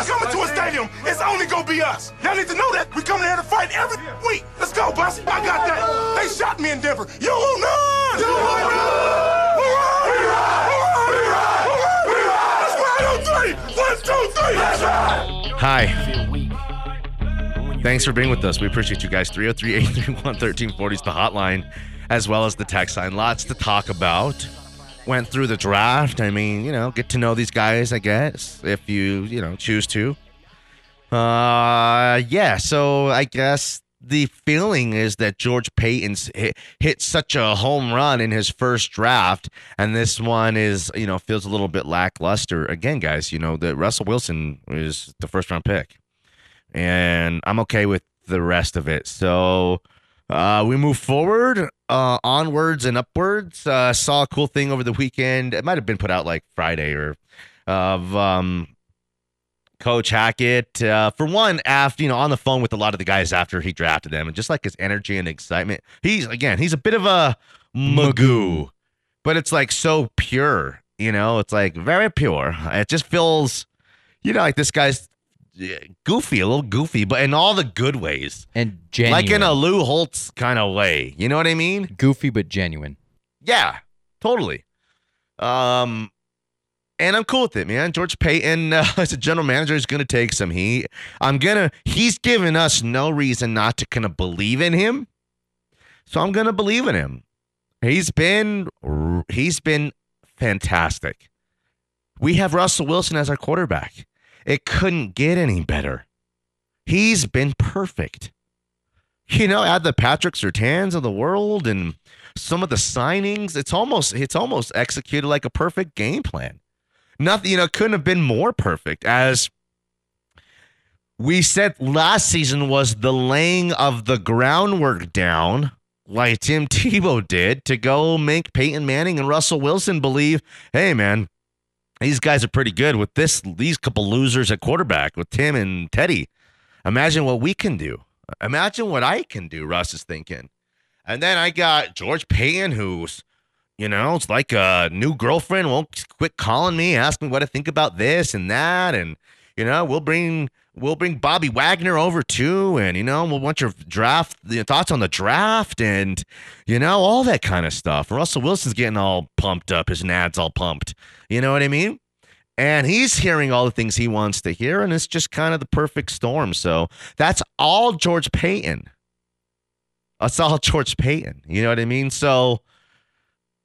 We come into a stadium, it's only gonna be us. Y'all need to know that. We come here to fight every week. Let's go, Bussy. I got that. They shot me in Denver. You will not. You will not. We ride. We ride. We ride. We ride. Let's ride on three. One, two, three. Let's ride. Hi. Thanks for being with us. We appreciate you guys. 303 831 1340 is the hotline, as well as the text line. Lots to talk about. Went through the draft. I mean, you know, get to know these guys, I guess, if you, you know, choose to. Uh, yeah. So I guess the feeling is that George Paton's hit, hit such a home run in his first draft, and this one is, you know, feels a little bit lackluster. Again, guys, you know, that Russell Wilson is the first round pick and I'm okay with the rest of it. So uh, we move forward, uh, onwards and upwards. Uh, saw a cool thing over the weekend. It might have been put out like Friday or of um, Coach Hackett. Uh, for one, after you know, on the phone with a lot of the guys after he drafted them, and just like his energy and excitement. He's again, he's a bit of a magoo, but it's like so pure. You know, it's like very pure. It just feels, you know, like this guy's goofy, a little goofy, but in all the good ways. And genuine. Like in a Lou Holtz kind of way. You know what I mean? goofy but genuine. Yeah, totally. Um, and I'm cool with it, man. George Paton, uh, as a general manager, is going to take some heat. I'm gonna. He's given us no reason not to kind of believe in him, so I'm gonna believe in him. He's been he's been fantastic. We have Russell Wilson as our quarterback. It couldn't get any better. He's been perfect. You know, add the Patrick Surtains of the world and some of the signings. It's almost it's almost executed like a perfect game plan. Nothing, you know, couldn't have been more perfect. As we said last season was the laying of the groundwork down, like Tim Tebow did, to go make Peyton Manning and Russell Wilson believe, hey man, these guys are pretty good with this these couple losers at quarterback with Tim and Teddy. Imagine what we can do. Imagine what I can do, Russ is thinking. And then I got George Paton, who's, you know, it's like a new girlfriend won't quit calling me, ask me what I think about this and that. And, you know, we'll bring we'll bring Bobby Wagner over too, and you know, we'll want your draft your thoughts on the draft and you know, all that kind of stuff. Russell Wilson's getting all pumped up, his nads all pumped. You know what I mean? And he's hearing all the things he wants to hear, and it's just kind of the perfect storm. So that's all George Paton. That's all George Paton. You know what I mean? So,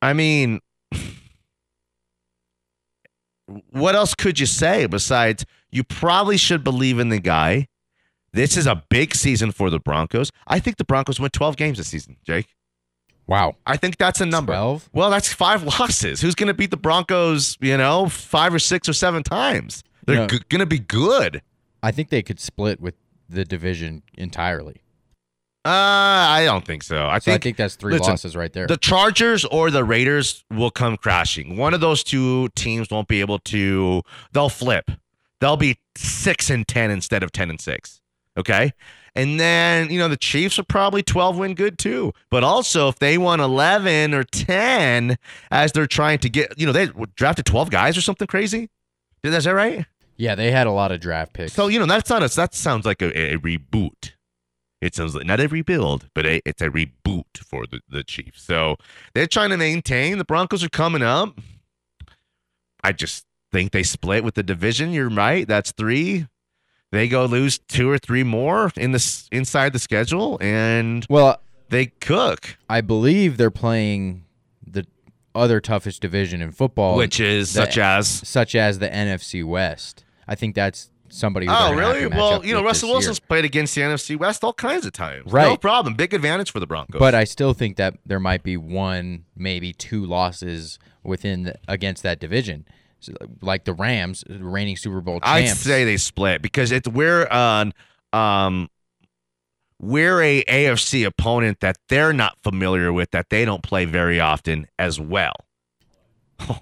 I mean, what else could you say besides you probably should believe in the guy? This is a big season for the Broncos. I think the Broncos win 12 games this season, Jake. Wow. I think that's a number. 12? Well, that's five losses. Who's going to beat the Broncos, you know, five or six or seven times? They're No. g- going to be good. I think they could split with the division entirely. Uh, I don't think so. I So think, I think that's three listen, losses right there. the Chargers or the Raiders will come crashing. One of those two teams won't be able to. They'll flip. They'll be six and ten instead of ten and six. Okay. And then, you know, the Chiefs are probably 12 win good too. But also, if they won 11 or 10 as they're trying to get, you know, they drafted 12 guys or something crazy. Is that right? yeah, they had a lot of draft picks. So, you know, that's not a, that sounds like a, a reboot. It sounds like not a rebuild, but a, it's a reboot for the, the Chiefs. So they're trying to maintain. The Broncos are coming up. I just think they split with the division. You're right. That's three. They go lose two or three more in this inside the schedule, and well, they cook, I believe they're playing the other toughest division in football, which is the- such as such as the NFC West. I think that's somebody. Oh, really? Well, you know, Russell this year. Wilson's played against the NFC West all kinds of times. Right. No problem. Big advantage for the Broncos. But I still think that there might be one, maybe two losses within the, against that division, like the Rams, reigning Super Bowl I'd champs. say they split because it's we're on um we're a AFC opponent that they're not familiar with that they don't play very often as well.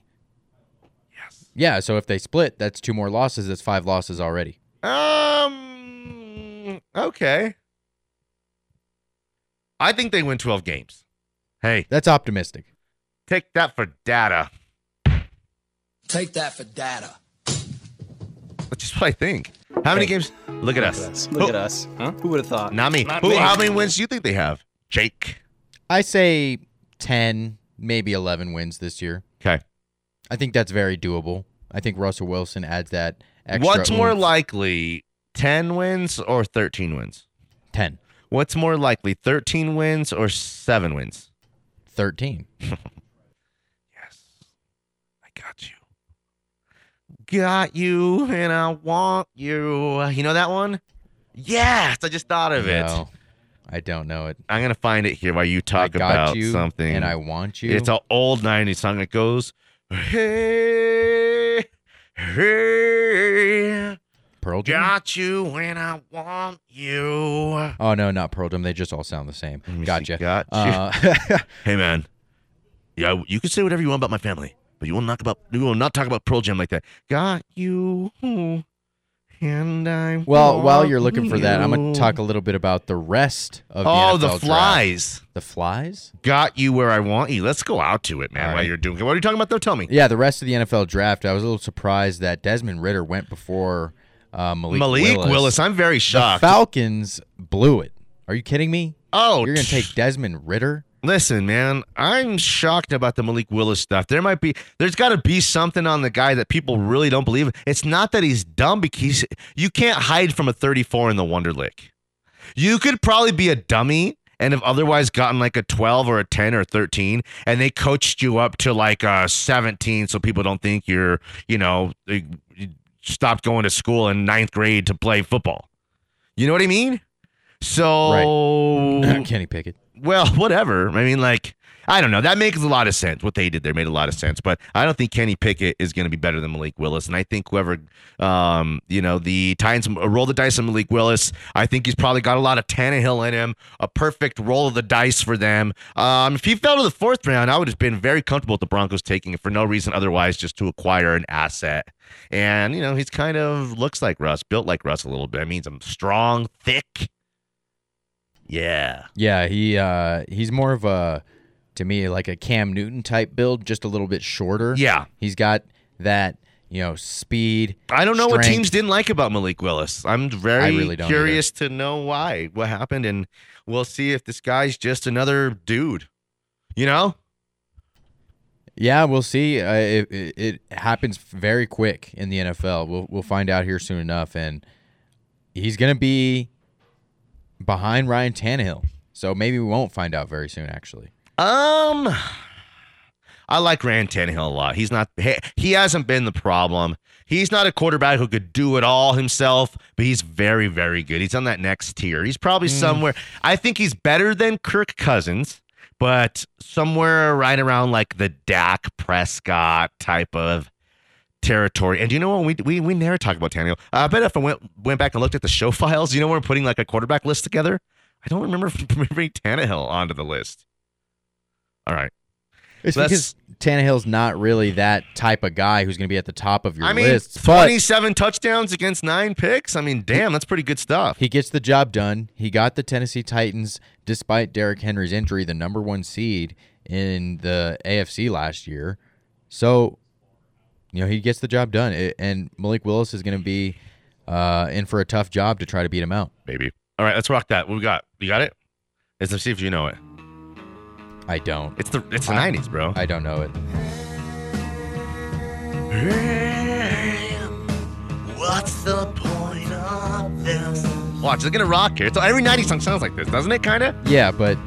Yes. Yeah. So if they split, that's two more losses. That's five losses already. Um okay. I think they win 12 games. Hey, That's optimistic. take that for data. Take that for data. That's just what I think. How many games? Look at us. Look Who- at us. Huh? Who would have thought? Not me. Not Who, me. How many wins do you think they have? Jake. I say 10, maybe 11 wins this year. Okay. I think that's very doable. I think Russell Wilson adds that extra. What's more oomph. likely, 10 wins or 13 wins? 10, What's more likely, 13 wins or 7 wins? 13. Yes. I got you. Got you, and I want you. You know that one? Yes, I just thought of it. No, I don't know it. I'm going to find it here while you talk I got about you, something. and I want you. It's an old 90s song. It goes, Hey, hey, Pearl Jam. got you when I want you. Oh no, not Pearl Jam. They just all sound the same. Let me see. Gotcha. Got you. Uh, hey, man. Yeah, you can say whatever you want about my family, but you will not about you will not talk about Pearl Jam like that. Got you, and I. well, while you're looking for that, I'm gonna talk a little bit about the rest of Oh, the the NFL draft. flies. The flies? Got you where I want you. Let's go out to it, man. All While you're doing, what are you talking about though? Tell me. Yeah, the rest of the NFL draft. I was a little surprised that Desmond Ridder went before uh, Malik, Malik Willis. Willis. I'm very The shocked. Falcons blew it. Are you kidding me? oh, You're gonna take Desmond Ridder? Listen, man, I'm shocked about the Malik Willis stuff. There might be, there's got to be something on the guy that people really don't believe. It's not that he's dumb because you can't hide from a 34 in the Wonderlic. You could probably be a dummy and have otherwise gotten like a 12 or a 10 or 13, and they coached you up to like a 17 so people don't think you're, you know, stopped going to school in ninth grade to play football. You know what I mean? So Kenny Pickett. Well, whatever. I mean, like, I don't know. That makes a lot of sense. What they did there made a lot of sense. But I don't think Kenny Pickett is going to be better than Malik Willis. And I think whoever, um, you know, the Titans roll the dice on Malik Willis. I think he's probably got a lot of Tannehill in him. A perfect roll of the dice for them. Um, if he fell to the fourth round, I would have been very comfortable with the Broncos taking it for no reason otherwise, just to acquire an asset. And you know, he's kind of looks like Russ, built like Russ a little bit. I mean, strong, thick. Yeah. Yeah, he uh, he's more of a to me like a Cam Newton type build, just a little bit shorter. Yeah. He's got that you know speed. I don't know what teams didn't like about Malik Willis. I'm very really curious to know why, what happened, and we'll see if this guy's just another dude. You know? Yeah, we'll see. Uh, it, it, it happens very quick in the NFL. We'll we'll find out here soon enough, and he's gonna be behind Ryan Tannehill. So maybe we won't find out very soon. Actually, Um, I like Ryan Tannehill a lot. He's not. He, he hasn't been the problem. He's not a quarterback who could do it all himself, but he's very, very good. He's on that next tier. He's probably somewhere. I think he's better than Kirk Cousins, but somewhere right around like the Dak Prescott type of territory. And do you know what? We we we never talk about Tannehill. Uh, I bet if I went went back and looked at the show files, you know, we're putting like a quarterback list together. I don't remember remembering Tannehill onto the list. All right. it's Let's- because Tannehill's not really that type of guy who's gonna be at the top of your I mean, list. But 27 touchdowns against nine picks. I mean, damn, that's pretty good stuff. he gets the job done. He got the Tennessee Titans, despite Derrick Henry's injury, the number one seed in the AFC last year. So, you know, he gets the job done. It- and Malik Willis is going to be uh, in for a tough job to try to beat him out. Baby. All right, let's rock that. What we got? You got it? Let's see if you know it. I don't. It's the it's the I- 90s, bro. I don't know it. What's the point of this? Watch, it's gonna rock here. So every 90s song sounds like this, doesn't it? Kind of. Yeah, but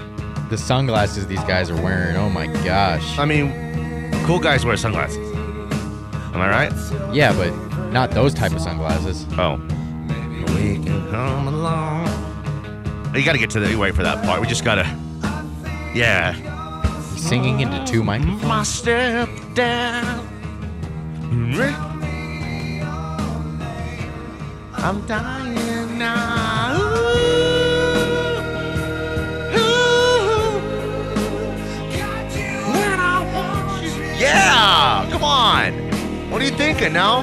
the sunglasses these guys are wearing, oh my gosh. I mean, cool guys wear sunglasses. Am I right? Yeah, but not those type of sunglasses. Oh. We can come along. You gotta get to the wait for that part. We just gotta. Yeah. He's singing into two microphones. Mm, my step down. I'm dying now. Ooh, ooh. When I want you. Yeah, come on. What are you thinking now?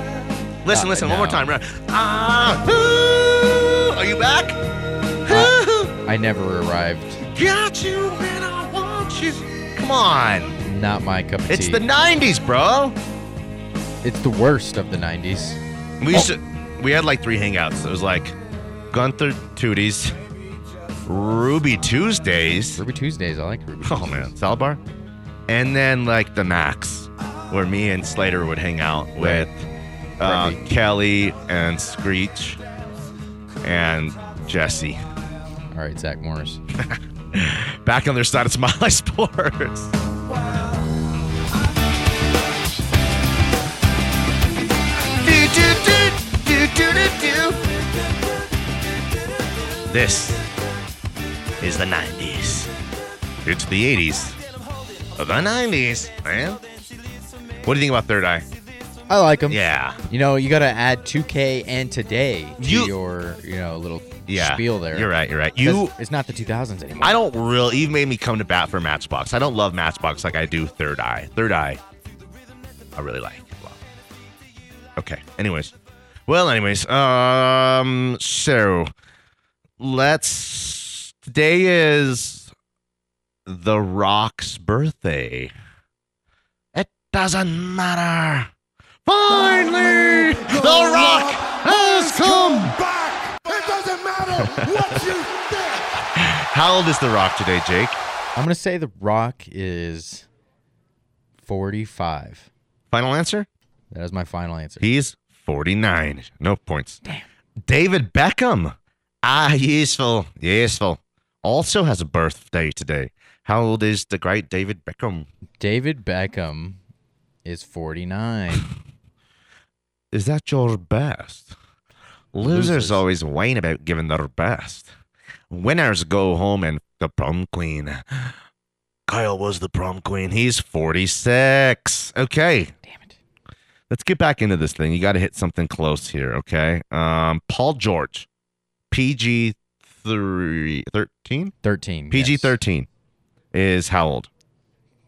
Listen, Uh, listen, one more time. Ah, ooh. Are you back? Ooh. I never arrived. Got you when I want you. Come on. Not my cup of It's tea. the 90s, bro. it's the worst of the 90s. We used to we had like three hangouts. It was like Gunther Toody's, Ruby Tuesdays. Ruby Tuesdays. I like Ruby. Oh man, salad bar, and then like the Max, where me and Slater would hang out with uh. Kelly and Screech and Jesse. All right, Zach Morris. Back on their side of Smiley Sports. This is the 90s. It's the 80s. The 90s, man. What do you think about Third Eye? I like them. Yeah. You know, you got to add 2K and today to You- your, you know, little Yeah. spiel there. You're right. You're right. 'Cause You it's not the 2000s anymore. I don't really. You've made me come to bat for Matchbox. I don't love Matchbox like I do Third Eye. Third Eye, I really like. Okay. Anyways, well, anyways, um, so let's. Today is The Rock's birthday. It doesn't matter. Finally, The Rock has come. Back! It doesn't matter what you think! How old is The Rock today, Jake? I'm going to say The Rock is 45. Final answer? That is my final answer. He's 49. No points. Damn. David Beckham. Ah, useful. Useful. Also has a birthday today. How old is the great David Beckham? David Beckham is 49. Is that your best? Losers, Losers. always whine about giving their best. Winners go home and the prom queen. Kyle was the prom queen. He's 46. Okay. Damn it. Let's get back into this thing. You got to hit something close here, okay? Um, Paul George, PG three thirteen, 13. PG yes. thirteen is how old?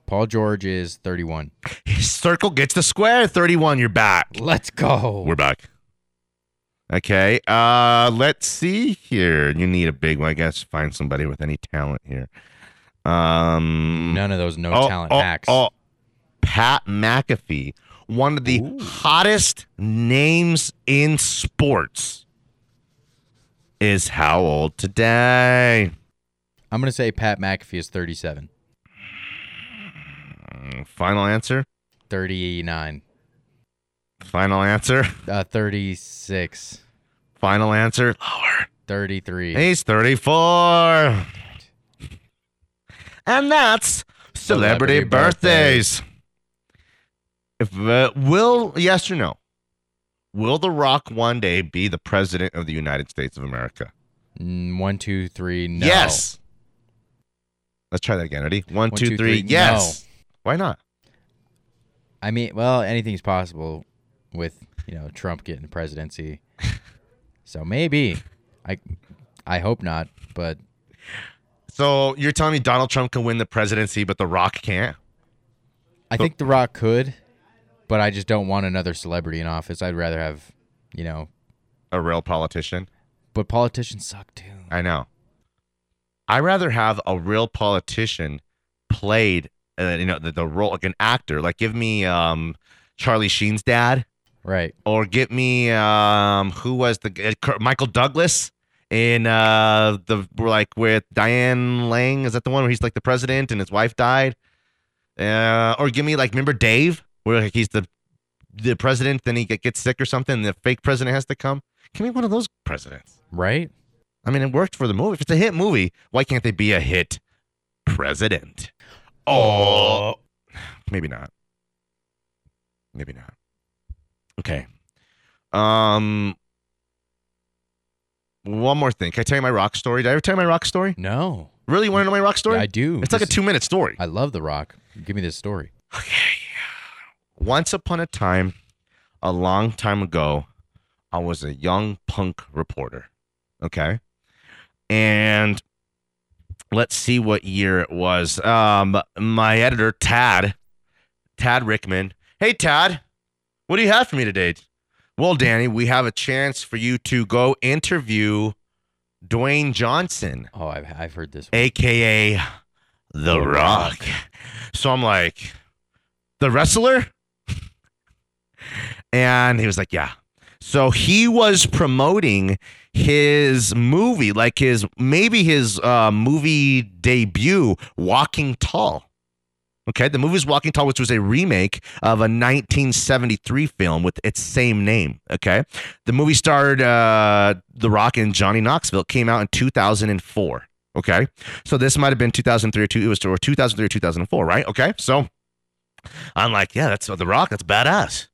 Paul George is 31. Circle gets the square. Thirty one. You're back. Let's go. We're back. Okay. Uh, let's see here. You need a big one, I guess. Find somebody with any talent here. Um, None of those no oh, talent oh, hacks. Oh, Pat McAfee, one of the Ooh. hottest names in sports, is how old today? I'm going to say Pat McAfee is 37. Final answer. 39. Final answer. Uh, 36. Final answer. Lower. 33. He's 34. And that's celebrity, Celebrity birthdays. If uh, will yes or no? Will The Rock one day be the president of the United States of America? Mm, One, two, three. No. Yes. Let's try that again. Ready? One, One, two, two, three. three. Yes. Why not? I mean, well, anything's possible with you know Trump getting the presidency. so maybe. I, I hope not. But So you're telling me Donald Trump can win the presidency, but The Rock can't? I think The Rock could. But I just don't want another celebrity in office. I'd rather have, you know. A real politician? But politicians suck too. I know. I'd rather have a real politician played, uh, you know, the, the role like an actor. Like, give me um, Charlie Sheen's dad, Right. or get me um, who was the uh, Michael Douglas in uh the like with Diane Lang. Is that the one where he's like the president and his wife died? Uh, or give me like remember Dave, where like he's the the president, then he get, gets sick or something, and the fake president has to come. Give me one of those presidents. Right. I mean, it worked for the movie. If it's a hit movie, why can't they be a hit president? Oh, maybe not. Maybe not. Okay. Um. One more thing. Can I tell you my rock story? Did I ever tell you my rock story? No. Really? You want to know my rock story? I do. It's like a This- two-minute story. I love The Rock. Give me this story. Okay. Once upon a time, a long time ago, I was a young punk reporter. Okay. And let's see what year it was. Um, my editor, Tad, Tad Rickman. Hey, Tad, what do you have for me today? Well, Danny, we have a chance for you to go interview Dwayne Johnson Oh, I've, I've heard this. aka The Rock. So I'm like, the wrestler? and he was like, yeah. So he was promoting his movie, like his maybe his uh, movie debut, Walking Tall. Okay, the movie was Walking Tall, which was a remake of a 1973 film with its same name. Okay, the movie starred uh, The Rock and Johnny Knoxville. It came out in 2004. Okay, so this might have been 2003 or two. It was or 2003 or 2004, right? Okay, so I'm like, yeah, that's The Rock. That's badass.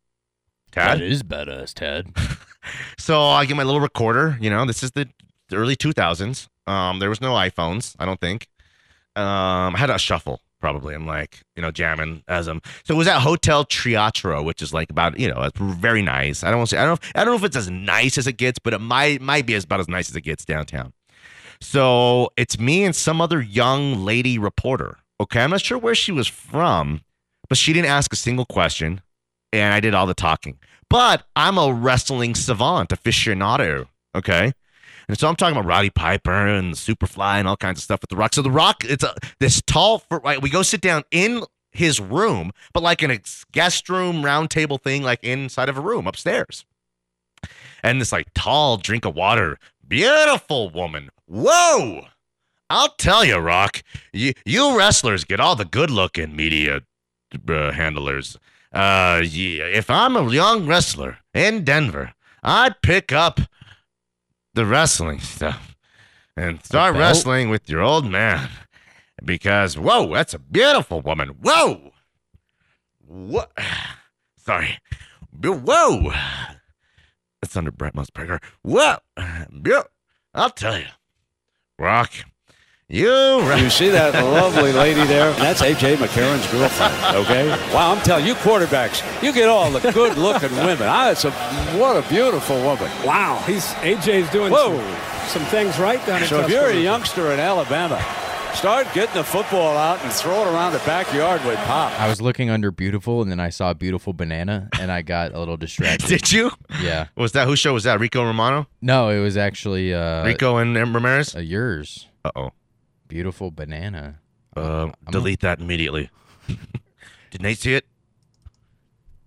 Tad. is badass, Ted. So I get my little recorder. You know, this is the, early 2000s. Um, there was no iPhones, I don't think. Um, I had a shuffle probably. I'm like, you know, jamming as I'm. So it was at Hotel Teatro, which is like about, you know, it's very nice. I don't want to say, I don't, know if, I don't know if it's as nice as it gets, but it might might be as about as nice as it gets downtown. So it's me and some other young lady reporter. Okay, I'm not sure where she was from, but she didn't ask a single question, and I did all the talking. But I'm a wrestling savant, aficionado. Okay. And so I'm talking about Roddy Piper and Superfly and all kinds of stuff with The Rock. So The Rock, it's a this tall. Right, we go sit down in his room, but like in a guest room round table thing, like inside of a room upstairs. And this like tall drink of water, beautiful woman. Whoa! I'll tell you, Rock, you, you wrestlers get all the good looking media uh, handlers. Uh, yeah, if I'm a young wrestler in Denver, I'd pick up the wrestling stuff and start wrestling with your old man. Because, whoa, that's a beautiful woman. Whoa! What? Sorry. Whoa! That's under Brent Musburger. Whoa! I'll tell you. Rock, you. You see that lovely lady there? That's AJ McCarron's girlfriend. Okay. Wow, I'm telling you, quarterbacks, you get all the good-looking women. Ah, it's a what a beautiful woman. Wow, he's AJ's doing Whoa. some, some things right down in So if you're a youngster in Alabama, start getting the football out and throw it around the backyard with pop. I was looking under beautiful, and then I saw beautiful banana, and I got a little distracted. Did you? yeah. Was that whose show was that? Rico Romano? No, it was actually uh, Rico and Ramirez? uh, yours. Uh oh. Beautiful banana. Um, I'm delete that immediately. Did Nate see it?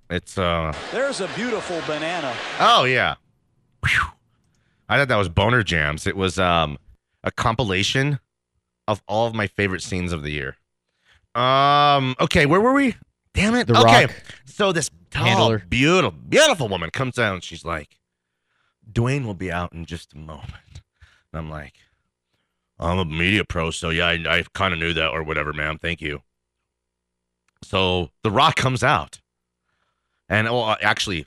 It's uh There's a beautiful banana. oh yeah. Whew. I thought that was Boner Jams. It was um a compilation of all of my favorite scenes of the year. Um okay, where were we? Damn it. The okay. Rock. So this tall, Handler. beautiful, beautiful woman comes down. She's like, Dwayne will be out in just a moment. And I'm like, I'm a media pro, so yeah, I, I kind of knew that or whatever, ma'am. Thank you. So The Rock comes out. And oh, uh, actually,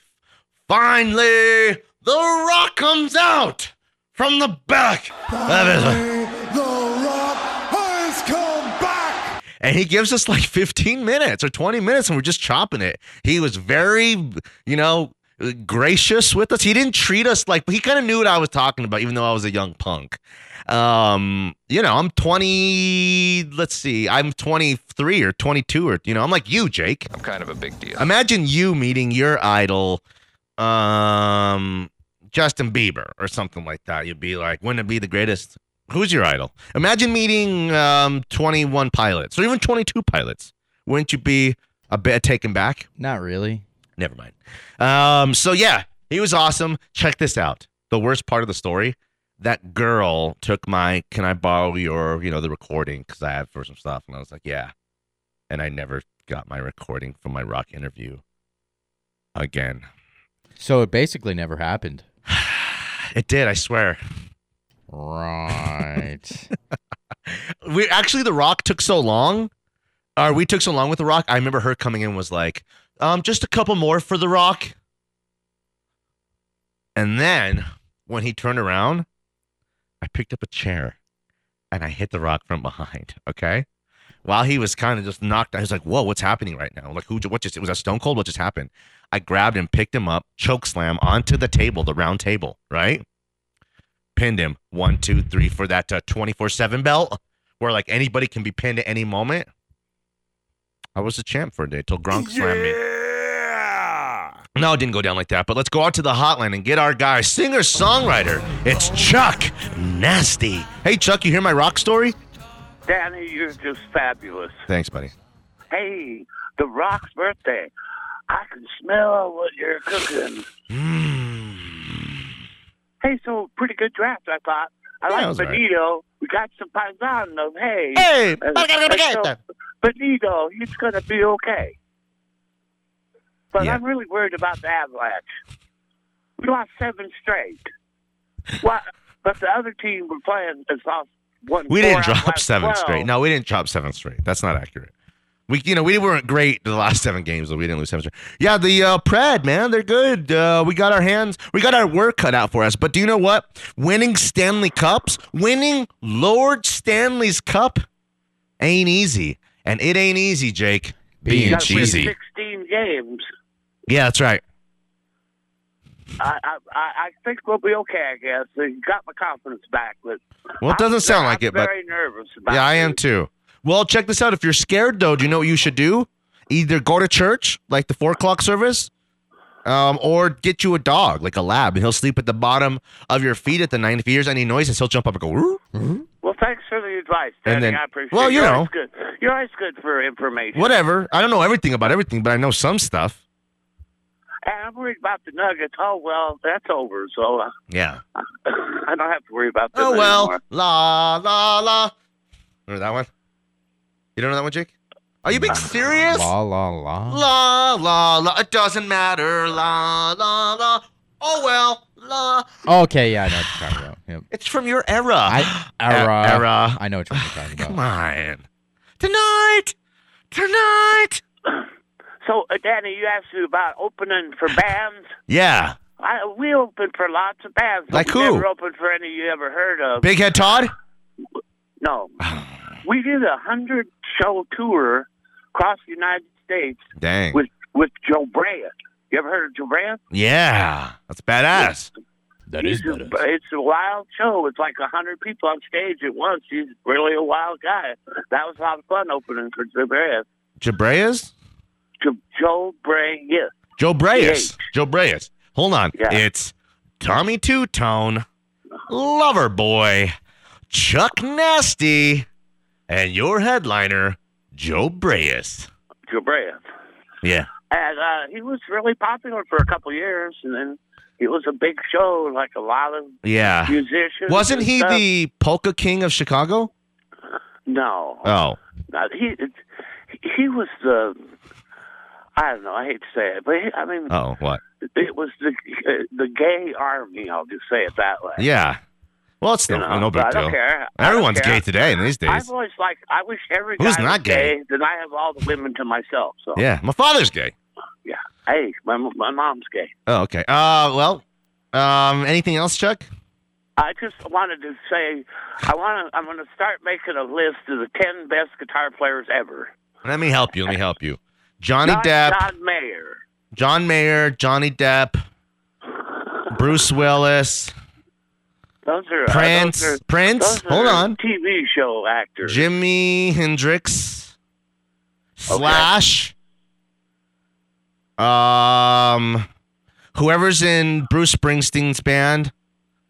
finally, The Rock comes out from the back. That is a- The Rock has come back. and he gives us like 15 minutes or 20 minutes and we're just chopping it he was very you know gracious with us. He didn't treat us like he kind of knew what i was talking about even though i was a young punk. Um you know i'm 20 let's see i'm 23 or 22 or you know i'm like you jake. I'm kind of a big deal. imagine you meeting your idol um justin bieber or something like that. You'd be like wouldn't it be the greatest? Who's your idol? Imagine meeting um 21 pilots or even 22 pilots. Wouldn't you be a bit taken back? Not really. Never mind. Um so yeah he was awesome. Check this out. The worst part of the story that girl took my can i borrow your you know the recording because i have for some stuff and i was like yeah. And i never got my recording from my rock interview again. So it basically never happened. it did i swear. Right. we actually the rock took so long or we took so long with the rock i remember her coming in was like um just a couple more for the rock. And then when he turned around i picked up a chair and i hit the rock from behind okay? While he was kind of just knocked i was like whoa what's happening right now? Like who what just was that stone cold what just happened? I grabbed him picked him up choke slam onto the table the round table right? Pinned him. One, two, three for that uh, 24-7 belt where like anybody can be pinned at any moment. I was the champ for a day till Gronk slammed me. No, it didn't go down like that. But let's go out to the hotline and get our guy, singer songwriter. It's Chuck Nasty. Hey, Chuck, you hear my rock story? Danny, you're just fabulous. Thanks, buddy. Hey, the Rock's birthday. I can smell what you're cooking. Mm. Hey, so pretty good draft, I thought. I Yeah, like all right. Benito. We got some Paisano. Hey. Hey, so Benito, he's going to be okay. But Yeah. I'm really worried about the Avalanche. We lost seven straight. What? But the other team we're playing has lost one. We didn't drop seven 12. straight. No, we didn't drop seven straight. That's not accurate. We, you know, we weren't great the last seven games, but we didn't lose seven straight. Yeah, the uh, Pred man, they're good. Uh, we got our hands, we got our work cut out for us. But do you know what? Winning Stanley Cups, winning Lord Stanley's Cup, ain't easy, and it ain't easy, Jake. Being Being cheesy. 16 games. Yeah, that's right. I, I I I think we'll be okay. I guess you got my confidence back, but Well, it doesn't I'm- sound like I'm it, but very nervous about. yeah, I am too. Well, check this out. If you're scared, though, do you know what you should do? Either go to church, like the four o'clock service, um, or get you a dog, like a lab, and he'll sleep at the bottom of your feet at the night. If he hears any noises, he'll jump up and go. "Woo." Well, thanks for the advice, Danny. then- I appreciate. well, you You're know. always good. You're always good for information. Whatever. I don't know everything about everything, but I know some stuff. And I'm worried about the Nuggets. Oh well, that's over. So uh, Yeah. I don't have to worry about them Oh well. anymore. La la la. Remember that one? You don't know that one, Jake? Are you being serious? La la la. La la la. It doesn't matter. La la la. Oh well. La. Okay, yeah, I know what you're talking about. Yep. It's from your era. I, era. E- era. I know what you're talking about. Come on. Tonight. Tonight. So, uh, Danny, you asked me about opening for bands. Yeah. I, we opened for lots of bands. but Like we who? Never opened for any you ever heard of. Big Head Todd. No, we did a hundred show tour across the United States Dang. with with Joe Bryant. You ever heard of Joe Bryant? Yeah. That's badass. That He's is a, it's a wild show. It's like a hundred people on stage at once. He's really a wild guy. That was a lot of fun opening for Joe Bryant. Jabreas? Jo- Joe Bryant. Joe Breas. Yes. Joe Breas. Hold on. Yeah. It's Tommy Tutone, Lover Boy, Chuck Nasty, and your headliner, Joe Breas. Joe Bryant. Yeah. And uh, he was really popular for a couple years, and then it was a big show, like a lot of Yeah. musicians. Wasn't he stuff. the polka king of Chicago? No, Oh. no, he he was the. I don't know. I hate to say it, but he, I mean, Oh, what? it was the the gay army. I'll just say it that way. Yeah. Well, it's no, know, no big I don't deal. care. I don't Everyone's gay today in these days. I've always like. I wish every Who's not was gay? Then I have all the women to myself. So Yeah. My father's gay. yeah. Hey, my my mom's gay. Oh, okay. Uh, well, um, anything else, Chuck? I just wanted to say, I want to. I'm going to start making a list of the ten best guitar players ever. Let me help you. Let me help you. Johnny Not Depp, John Mayer. John Mayer, Johnny Depp, Bruce Willis, Those are uh, Prince, those are, Prince. those are Hold on. TV show actors. Jimi Hendrix, Slash, um, whoever's in Bruce Springsteen's band.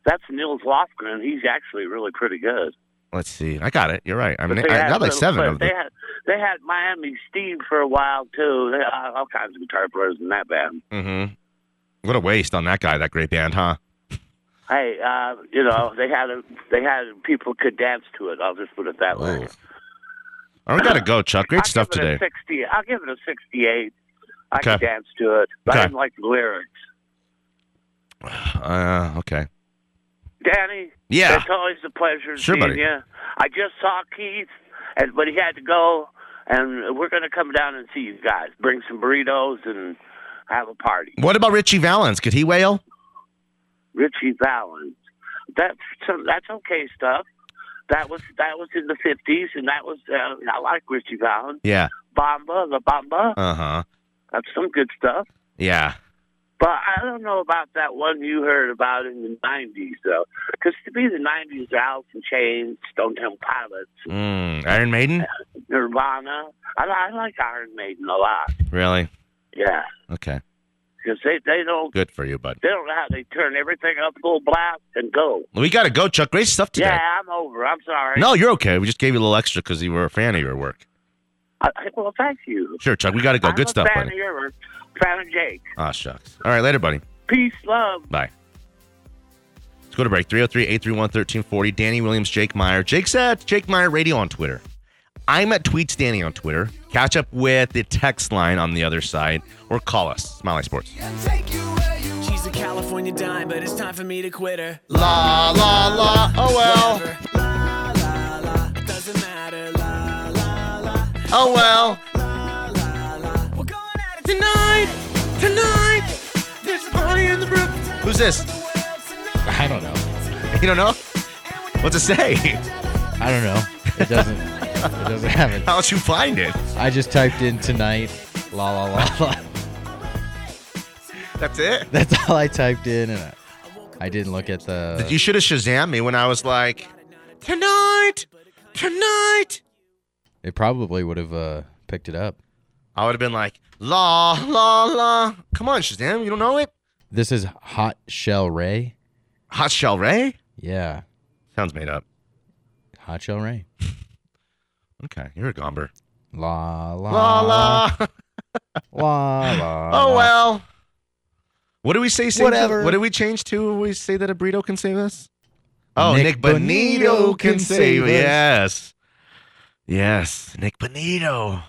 That's Nils Lofgren. He's actually really pretty good. Let's see. I got it. You're right. I mean, I got like seven of they them. Had, they had Miami Steve for a while too. They had all kinds of guitar players in that band. Mm-hmm. What a waste on that guy. That great band, huh? Hey, uh, you know they had a, they had people could dance to it. I'll just put it that way. Right, we gotta go, Chuck. Great I'll stuff give it today. A Sixty. I'll give it a sixty-eight. I Okay. can dance to it, but Okay. I didn't like the lyrics. Uh, okay. Danny, Yeah. it's always a pleasure Sure, seeing buddy. you. I just saw Keith, and but he had to go, and we're going to come down and see you guys. Bring some burritos and have a party. What about Ritchie Valens? Could he wail? Ritchie Valens. That's that's okay stuff. That was that was in the fifties, and that was uh, I like Ritchie Valens. Yeah. Bamba, the Bamba. Uh huh. That's some good stuff. Yeah. But I don't know about that one you heard about in the '90s, though, because to me the '90s are Alice in Chains, Stone Temple Pilots, Mm, Iron Maiden? Nirvana. I, I like Iron Maiden a lot. Really? Yeah, Okay. Because they they don't Good for you, bud. they don't know how they turn everything up full blast and go. We gotta go, Chuck. Great stuff today. Yeah, I'm over. I'm sorry. No, you're okay. We just gave you a little extra because you were a fan of your work. I, well, thank you. Sure, Chuck. We gotta go. I'm Good stuff, fan buddy. of yours. Fan of Jake. Ah, shucks. All right, later, buddy. Peace, love. Bye. It's go to break 303 831 1340. Danny Williams, Jake Meyer. Jake's at Jake Meyer Radio on Twitter. I'm at Tweets Danny on Twitter. Catch up with the text line on the other side or call us. Smiley Sports. She's a California dime, but it's time for me to quit her. La, la, la. Oh, well. La, la, la. Doesn't matter. La, la, la. Oh, well. La, la, la. We're going at it Tonight, tonight, there's a party in the brook. Who's this? I don't know. You don't know? What's it say? I don't know. It doesn't. it doesn't have it. How'd you find it? I just typed in tonight. La la la la. That's it? That's all I typed in, and I, I didn't look at the. You should have Shazam me when I was like, tonight, tonight. It probably would have uh, picked it up. I would have been like, la, la, la. Come on, Shazam. You don't know it? This is Hot Chelle Rae. Hot Chelle Rae? Yeah, Sounds made up. Hot Chelle Rae. Okay, you're a gomber. La la La, la. la la. Oh, well. What do we say? same to- Whatever. What do we change to when we say that a burrito can save us? Oh, Nick, Nik Bonitto, Bonitto can can save us. Yes. Yes, Nik Bonitto.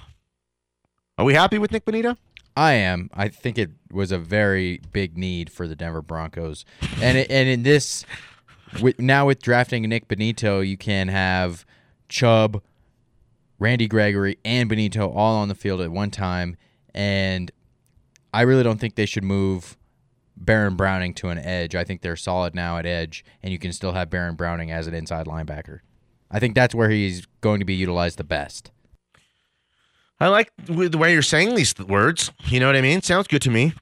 Are we happy with Nik Bonitto? I am. I think it was a very big need for the Denver Broncos, and it, and in this, with, now with drafting Nik Bonitto, you can have Chubb, Randy Gregory, and Bonitto all on the field at one time, and I really don't think they should move Baron Browning to an edge. I think they're solid now at edge, and you can still have Baron Browning as an inside linebacker. I think that's where he's going to be utilized the best. I like the way you're saying these words. You know what I mean? Sounds good to me.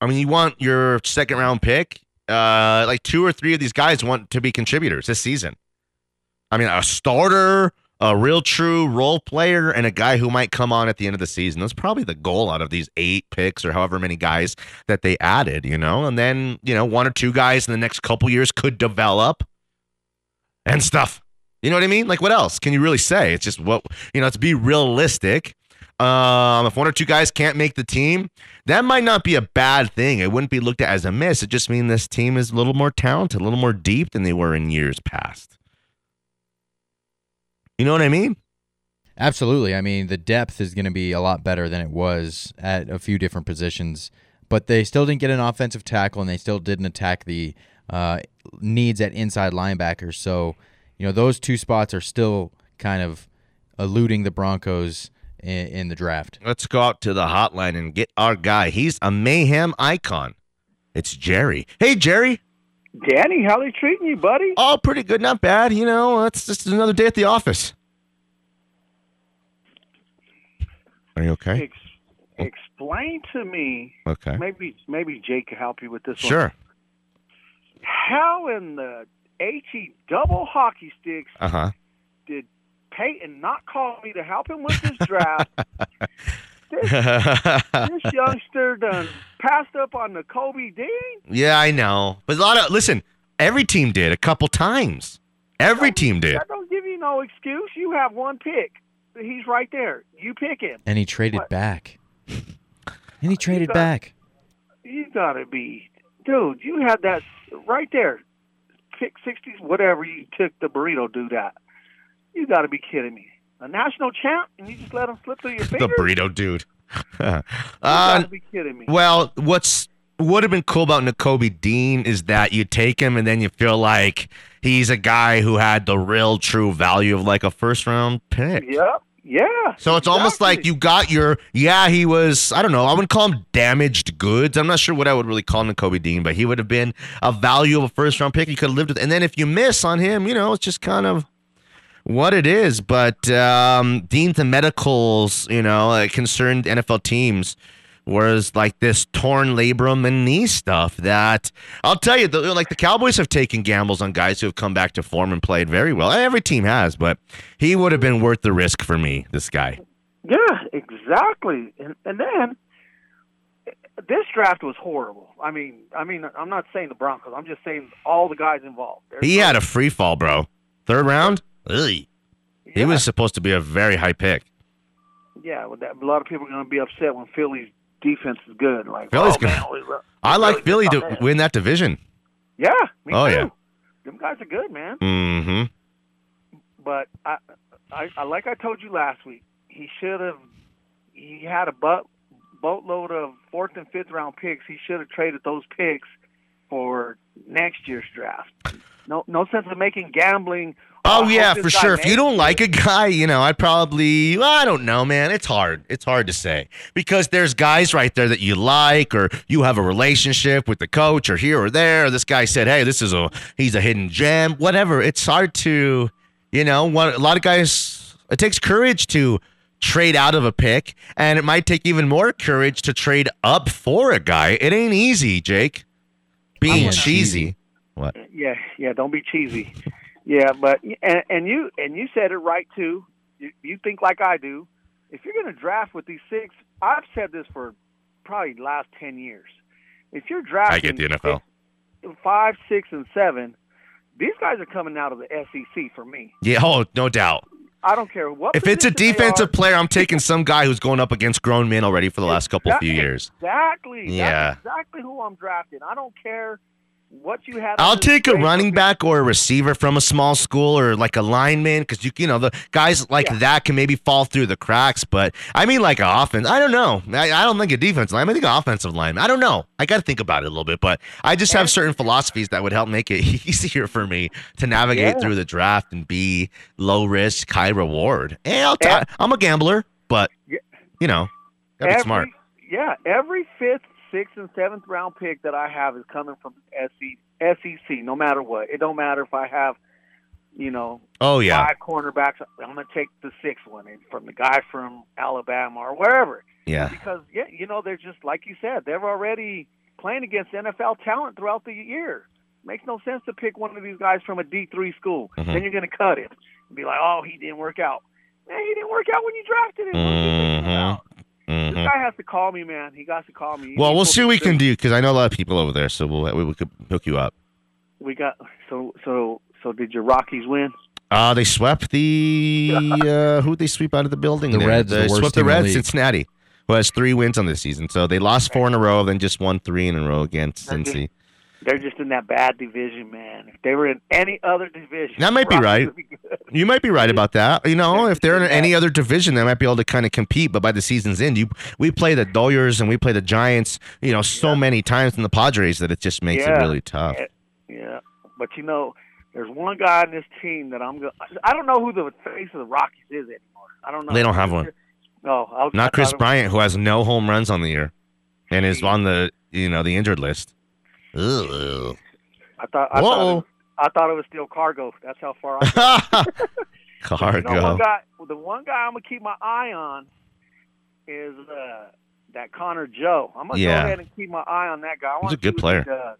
I mean, you want your second round pick. Uh, like two or three of these guys want to be contributors this season. I mean, a starter, a real true role player, and a guy who might come on at the end of the season. That's probably the goal out of these eight picks or however many guys that they added, you know? And then, you know, one or two guys in the next couple years could develop and stuff. You know what I mean? Like, what else can you really say? It's just what, you know, to be realistic. Um, if one or two guys can't make the team, that might not be a bad thing. It wouldn't be looked at as a miss. It just means this team is a little more talented, a little more deep than they were in years past. You know what I mean? Absolutely. I mean, the depth is going to be a lot better than it was at a few different positions, but they still didn't get an offensive tackle and they still didn't attack the uh, needs at inside linebackers. So, you know, those two spots are still kind of eluding the Broncos in, in the draft. Let's go out to the hotline and get our guy. He's a mayhem icon. It's Jerry. Hey, Jerry. Danny, how are they treating you, buddy? Oh, pretty good, not bad. You know, it's just another day at the office. Are you okay? Ex- explain to me. Okay. Maybe maybe Jake can help you with this one. Sure. How in the he double hockey sticks Uh huh. did Peyton not call me to help him with this draft? this, this youngster done passed up on the Kobe Dean. yeah, I know. But a lot of listen, every team did a couple times. Every team did. That don't give you no excuse. You have one pick. He's right there. You pick him. And he traded What? back. And he traded got- back. You gotta be, dude. You had that right there. Pick sixties, whatever. You took the burrito. Do that. You gotta be kidding me. A national champ, and you just let him slip through your fingers? the burrito dude. You uh, gotta be kidding me. well, what's would have been cool about Nakobe Dean is that you take him and then you feel like he's a guy who had the real true value of like a first round pick. Yep. Yeah. So it's almost like you got your yeah, he was I don't know, I wouldn't call him damaged goods. I'm not sure what I would really call Nakobe Dean, but he would have been a value of a first round pick. You could have lived with and then if you miss on him, you know, it's just kind of what it is. But um Dean's and medicals, you know, uh, concerned NFL teams was like this torn labrum and knee stuff that I'll tell you, the, like the Cowboys have taken gambles on guys who have come back to form and played very well. Every team has, but he would have been worth the risk for me. This guy. Yeah, exactly. And and then this draft was horrible. I mean, I mean, I'm not saying the Broncos. I'm just saying all the guys involved. There's He no- had a free fall, bro. Third round. Ugh. He yeah, was supposed to be a very high pick. Yeah, well, that, a lot of people are going to be upset when Philly's defense is good. Like Philly's oh, good. man, we- we I like Philly to that. win that division. Yeah. Me Oh, too. yeah. them guys are good, man. Mm-hmm. But I, I, I like I told you last week, he should have. He had a butt, boatload of fourth and fifth round picks. He should have traded those picks for next year's draft. No, no sense of making gambling. Oh I yeah, for sure. If you don't like a guy, you know, I'd probably well, I don't know, man. It's hard. It's hard to say because there's guys right there that you like, or you have a relationship with the coach, or here or there. This guy said, "Hey, this is a he's a hidden gem." Whatever. It's hard to, you know, what a lot of guys. It takes courage to trade out of a pick, and it might take even more courage to trade up for a guy. It ain't easy, Jake. Being Yeah. cheesy. What? Yeah, yeah. Don't be cheesy. Yeah, but and, and you and you said it right too. You, you think like I do. If you're going to draft with these six, I've said this for probably the last ten years. If you're drafting I get the NFL. six- five, six, and seven, these guys are coming out of the SEC for me. Yeah. Oh, no doubt. I don't care what. If it's a defensive are. player, I'm taking some guy who's going up against grown men already for the last couple of few years. Exactly. Yeah. That's exactly who I'm drafting. I don't care what you have. I'll take a running back or a receiver from a small school or like a lineman because you you know the guys like Yeah. that can maybe fall through the cracks. But I mean like an offense. I don't know. I, I don't think a defense line. I think an offensive line. I don't know. I got to think about it a little bit. But I just have certain philosophies that would help make it easier for me to navigate Yeah. through the draft and be low risk, high reward. And I'll t- And- I'm a gambler, but you know, gotta be smart. Yeah, every fifth, sixth, and seventh round pick that I have is coming from SEC. SEC, no matter what. It don't matter if I have, you know, Oh yeah, five cornerbacks. I'm gonna take the sixth one from the guy from Alabama or wherever. yeah. Because yeah, you know, they're just like you said, they're already playing against NFL talent throughout the year. Makes no sense to pick one of these guys from a D three school. Mhm. Then you're gonna cut him and be like, oh, he didn't work out. Man, he didn't work out when you drafted him. What do you think about? This guy has to call me, man. He got to call me. Well, He we'll see what we can do because I know a lot of people over there, so we'll we, we could hook you up. We got so so so. Did your Rockies win? Uh they swept the uh who they sweep out of the building? The there? Reds, the They worst swept the team in the Reds. Cincinnati, who has three wins on this season. So they lost four in a row, then just won three in a row against They're Cincy. They're just in that bad division, man. If they were in any other division, That might be right. be. You might be right about that. You know, if they're in any other division, they might be able to kind of compete. But by the season's end, you we play the Doyers and we play the Giants, you know, so many times in the Padres that it just makes it really tough. Yeah, but you know, there's one guy in this team that I'm going. I don't know who the face of the Rockies is anymore. I don't know. They don't have one. No, I was, I Not Kris Bryant, who has no home runs on the year, and is on the you know the injured list. Ugh. I thought. I thought, it Whoa. was, I thought it was still CarGo. That's how far I. CarGo. You know, one guy, the one guy I'm gonna keep my eye on is uh, that Connor Joe. I'm gonna Yeah. go ahead and keep my eye on that guy. He's a good see what he player. does.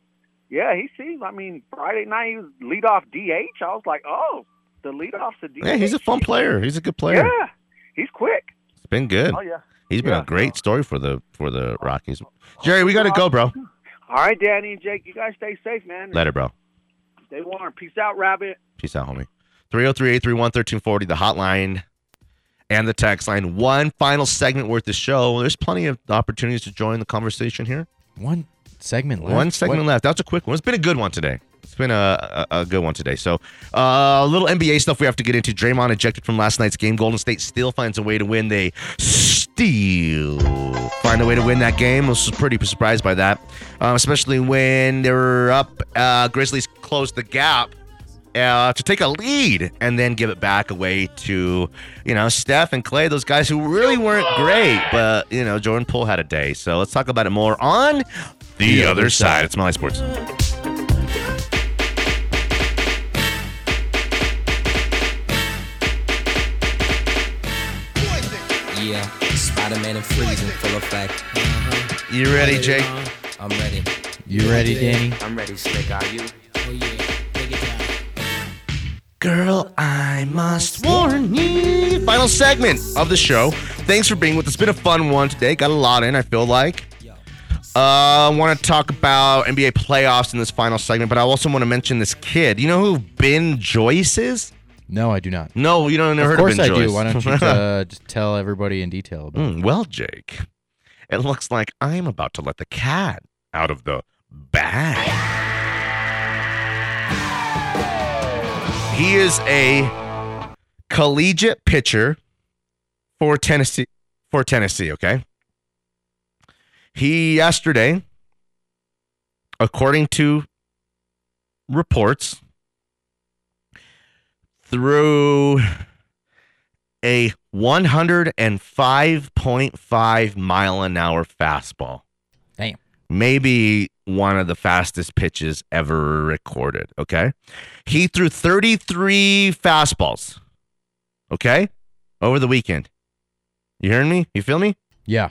Yeah, he seems. I mean, Friday night he was lead off DH. I was like, oh, the lead off's a DH. yeah, he's a fun player. He's a good player. Yeah, he's quick. It's been good. Oh yeah. He's been yeah. a great story for the for the Rockies. Jerry, we got to go, bro. All right, Danny and Jake, you guys stay safe, man. Later, bro. Stay warm. Peace out, Rabbit. Peace out, homie. 303-831-1340, the hotline and the text line. One final segment worth of show. There's plenty of opportunities to join the conversation here. One segment left. One segment What- left. That's a quick one. It's been a good one today. It's been a, a, good one today. So, uh, a little NBA stuff we have to get into. Draymond ejected from last night's game. Golden State still finds a way to win. They still find a way to win that game. I was pretty surprised by that, uh, especially when they were up. Uh, Grizzlies closed the gap uh, to take a lead and then give it back away to, you know, Steph and Klay, those guys who really weren't great, but, you know, Jordan Poole had a day. So let's talk about it more on the, other side. It's Mile High Sports. Spider-Man and freezing full effect. You ready, Jake? I'm ready. You ready, Danny? I'm ready, Slick. Are you? Oh yeah, take it. Girl, I must warn you. Final segment of the show. Thanks for being with us. It's been a fun one today. Got a lot in, I feel like. Uh, I want to talk about NBA playoffs in this final segment, but I also want to mention this kid. You know who Ben Joyce is? No, I do not. No, you don't never of heard course of Ben I do. Why don't you uh, just tell everybody in detail about it? Hmm, well, Jake, it looks like I'm about to let the cat out of the bag. He is a collegiate pitcher for Tennessee. For Tennessee, okay. He yesterday, according to reports, threw a 105.5 mile an hour fastball. Damn. Maybe one of the fastest pitches ever recorded. Okay. He threw 33 fastballs. Okay. Over the weekend. You hearing me? You feel me? Yeah.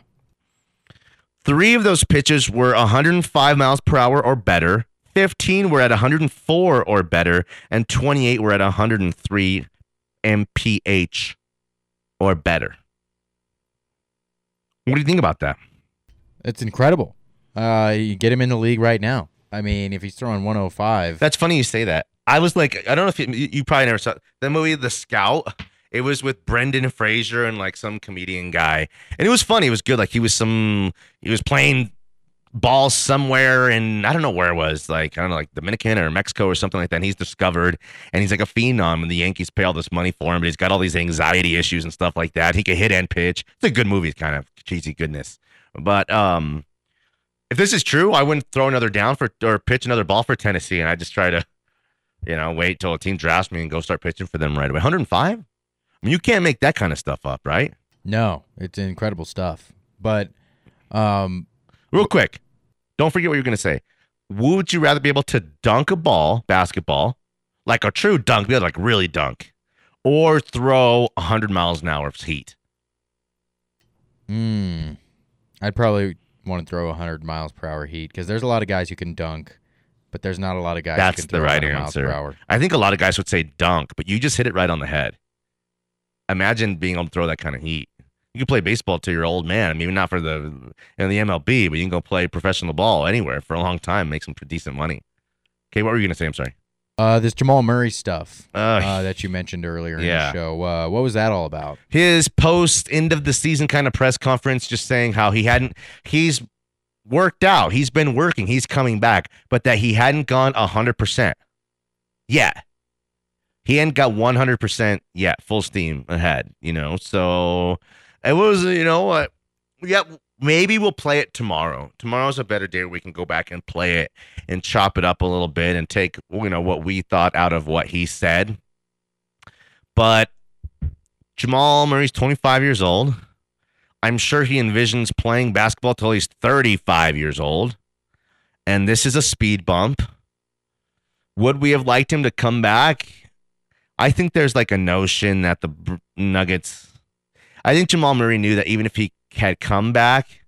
Three of those pitches were 105 miles per hour or better. 15 were at 104 or better, and 28 were at 103 mph or better. What do you think about that? It's incredible. Uh, you get him in the league right now. I mean, if he's throwing 105, That's funny you say that. I was like, I don't know if you, you you probably never saw the movie The Scout. It was with Brendan Fraser and like some comedian guy, and it was funny. It was good. Like he was some, he was playing ball somewhere in I don't know where it was, like I don't know, like Dominican or Mexico or something like that. And he's discovered, and he's like a phenom, and the Yankees pay all this money for him, but he's got all these anxiety issues and stuff like that. He can hit and pitch. It's a good movie, kind of cheesy goodness. But um, if this is true, I wouldn't throw another down for or pitch another ball for Tennessee, and I just try to, you know, wait till a team drafts me and go start pitching for them right away. 105. I mean, you can't make that kind of stuff up, right? no, it's incredible stuff. But um, Real quick, don't forget what you're going to say. Would you rather be able to dunk a ball, basketball, like a true dunk, be able to like really dunk, or throw 100 miles an hour of heat? mm, I'd probably want to throw 100 miles per hour heat because there's a lot of guys who can dunk, but there's not a lot of guys. That's who can the throw right 100 miles answer. per hour. I think a lot of guys would say dunk, but you just hit it right on the head. Imagine being able to throw that kind of heat. You can play baseball till you're old man. Maybe not for the in the MLB, but you can go play professional ball anywhere for a long time, make some decent money. Okay, what were you gonna say? I'm sorry. Uh, this Jamal Murray stuff Uh, uh, that you mentioned earlier in yeah. the show. Uh, what was that all about? his post end of the season kind of press conference just saying how he hadn't he's worked out he's been working he's coming back but that he hadn't gone 100% yet he hadn't got 100% yet full steam ahead you know so it was you know uh, yeah maybe we'll play it tomorrow tomorrow's a better day we can go back and play it and chop it up a little bit and take you know what we thought out of what he said but Jamal Murray's 25 years old. I'm sure he envisions playing basketball till he's 35 years old. And this is a speed bump. Would we have liked him to come back? I think there's like a notion that the Nuggets, I think Jamal Murray knew that even if he had come back,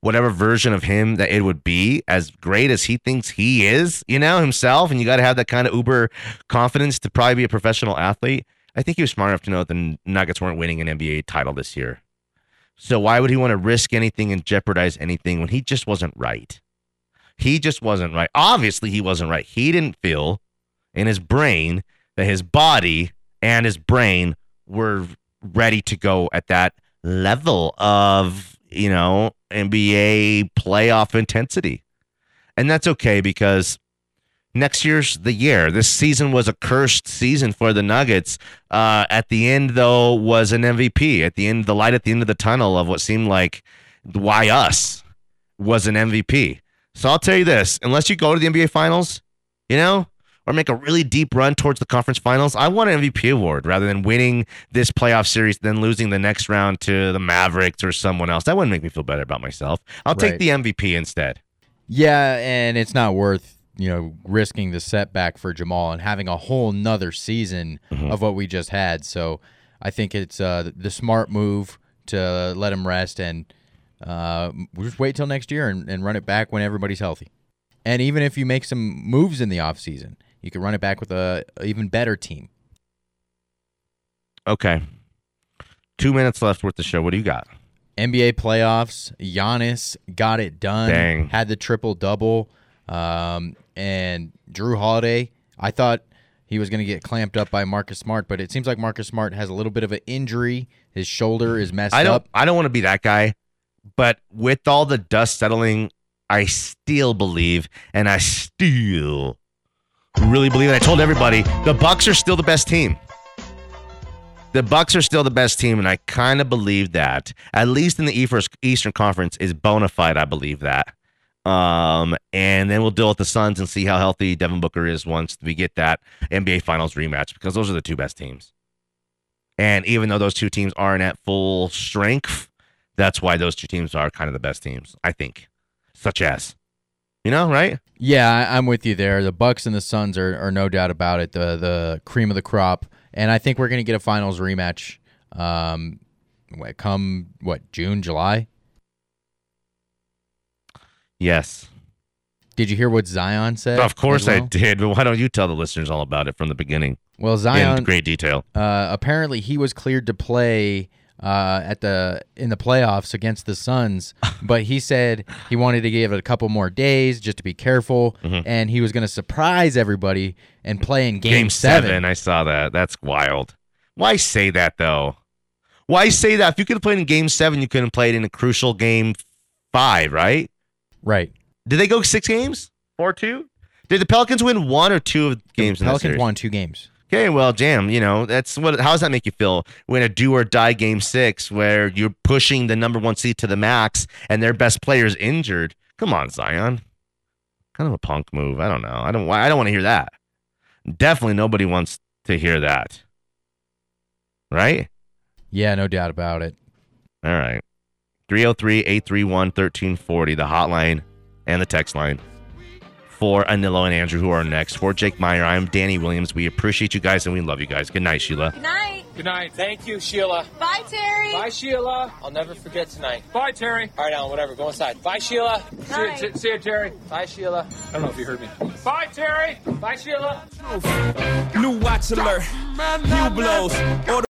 whatever version of him that it would be, as great as he thinks he is, you know, himself, and you got to have that kind of uber confidence to probably be a professional athlete. I think he was smart enough to know that the Nuggets weren't winning an NBA title this year. So why would he want to risk anything and jeopardize anything when he just wasn't right? He just wasn't right. Obviously, he wasn't right. He didn't feel in his brain that his body and his brain were ready to go at that level of, you know, NBA playoff intensity. And that's okay because next year's the year. This season was a cursed season for the Nuggets. Uh, at the end, though, was an MVP. At the end, the light at the end of the tunnel of what seemed like why us was an MVP. So I'll tell you this: unless you go to the NBA Finals, you know, or make a really deep run towards the conference finals, I want an MVP award rather than winning this playoff series, then losing the next round to the Mavericks or someone else. That wouldn't make me feel better about myself. I'll take the MVP instead. Yeah, and it's not worth you know risking the setback for Jamal and having a whole nother season Mm-hmm. of what we just had. So I think it's uh, the smart move to let him rest and uh, we'll just wait till next year and, and run it back when everybody's healthy. And even if you make some moves in the offseason, you can run it back with a, a even better team. Okay. Two minutes left with the show. What do you got? NBA playoffs, Giannis got it done. Dang. Had the triple double. Um, and Jrue Holiday, I thought he was going to get clamped up by Marcus Smart, but it seems like Marcus Smart has a little bit of an injury. His shoulder is messed I don't up. I don't want to be that guy, but with all the dust settling, I still believe and I still really believe it. I told everybody the Bucks are still the best team. The Bucks are still the best team, and I kind of believe that. At least in the East- Eastern Conference is bona fide. I believe that. Um, and then we'll deal with the Suns and see how healthy Devin Booker is once we get that NBA Finals rematch because those are the two best teams. And even though those two teams aren't at full strength, that's why those two teams are kind of the best teams, I think. Such as, you know, right? Yeah, I- I'm with you there. The Bucks and the Suns are, are no doubt about it. The the cream of the crop, and I think we're going to get a finals rematch. Um, come what June, July? Yes. Did you hear what Zion said? Of course as I did, but why don't you tell the listeners all about it from the beginning Well, Zion, in great detail? uh, apparently he was cleared to play uh, at the in the playoffs against the Suns, but he said he wanted to give it a couple more days just to be careful, and he was going to surprise everybody and play in Game, Game seven. I saw that. That's wild. Why say that though? Why say that? If you could have played in game seven, you couldn't have played in a crucial game five, right? Right. Did they go six games? Four two? Did the Pelicans win one or two of the games in that Pelicans series? won two games. Okay, well, damn, You know that's what. How does that make you feel when a do or die game six, where you're pushing the number one seed to the max and their best player is injured? Come on, Zion. Kind of a punk move. I don't know. I don't. I don't want to hear that. Definitely nobody wants to hear that. Right? Yeah, no doubt about it. All right. 303 831 1340, the hotline and the text line for Anilo and Andrew, who are next. For Jake Meyer, I'm Danny Williams. We appreciate you guys and we love you guys. Good night, Sheila. Good night. Good night. Thank you, Sheila. Bye, Terry. Bye, Sheila. I'll never forget tonight. Bye, Terry. All right, Alan, whatever. Go inside. Bye, Sheila. See you, see, see you, Terry. Bye, Sheila. I don't know if you heard me. Bye, Terry. Bye, Sheila. New watch alert. New blows. Order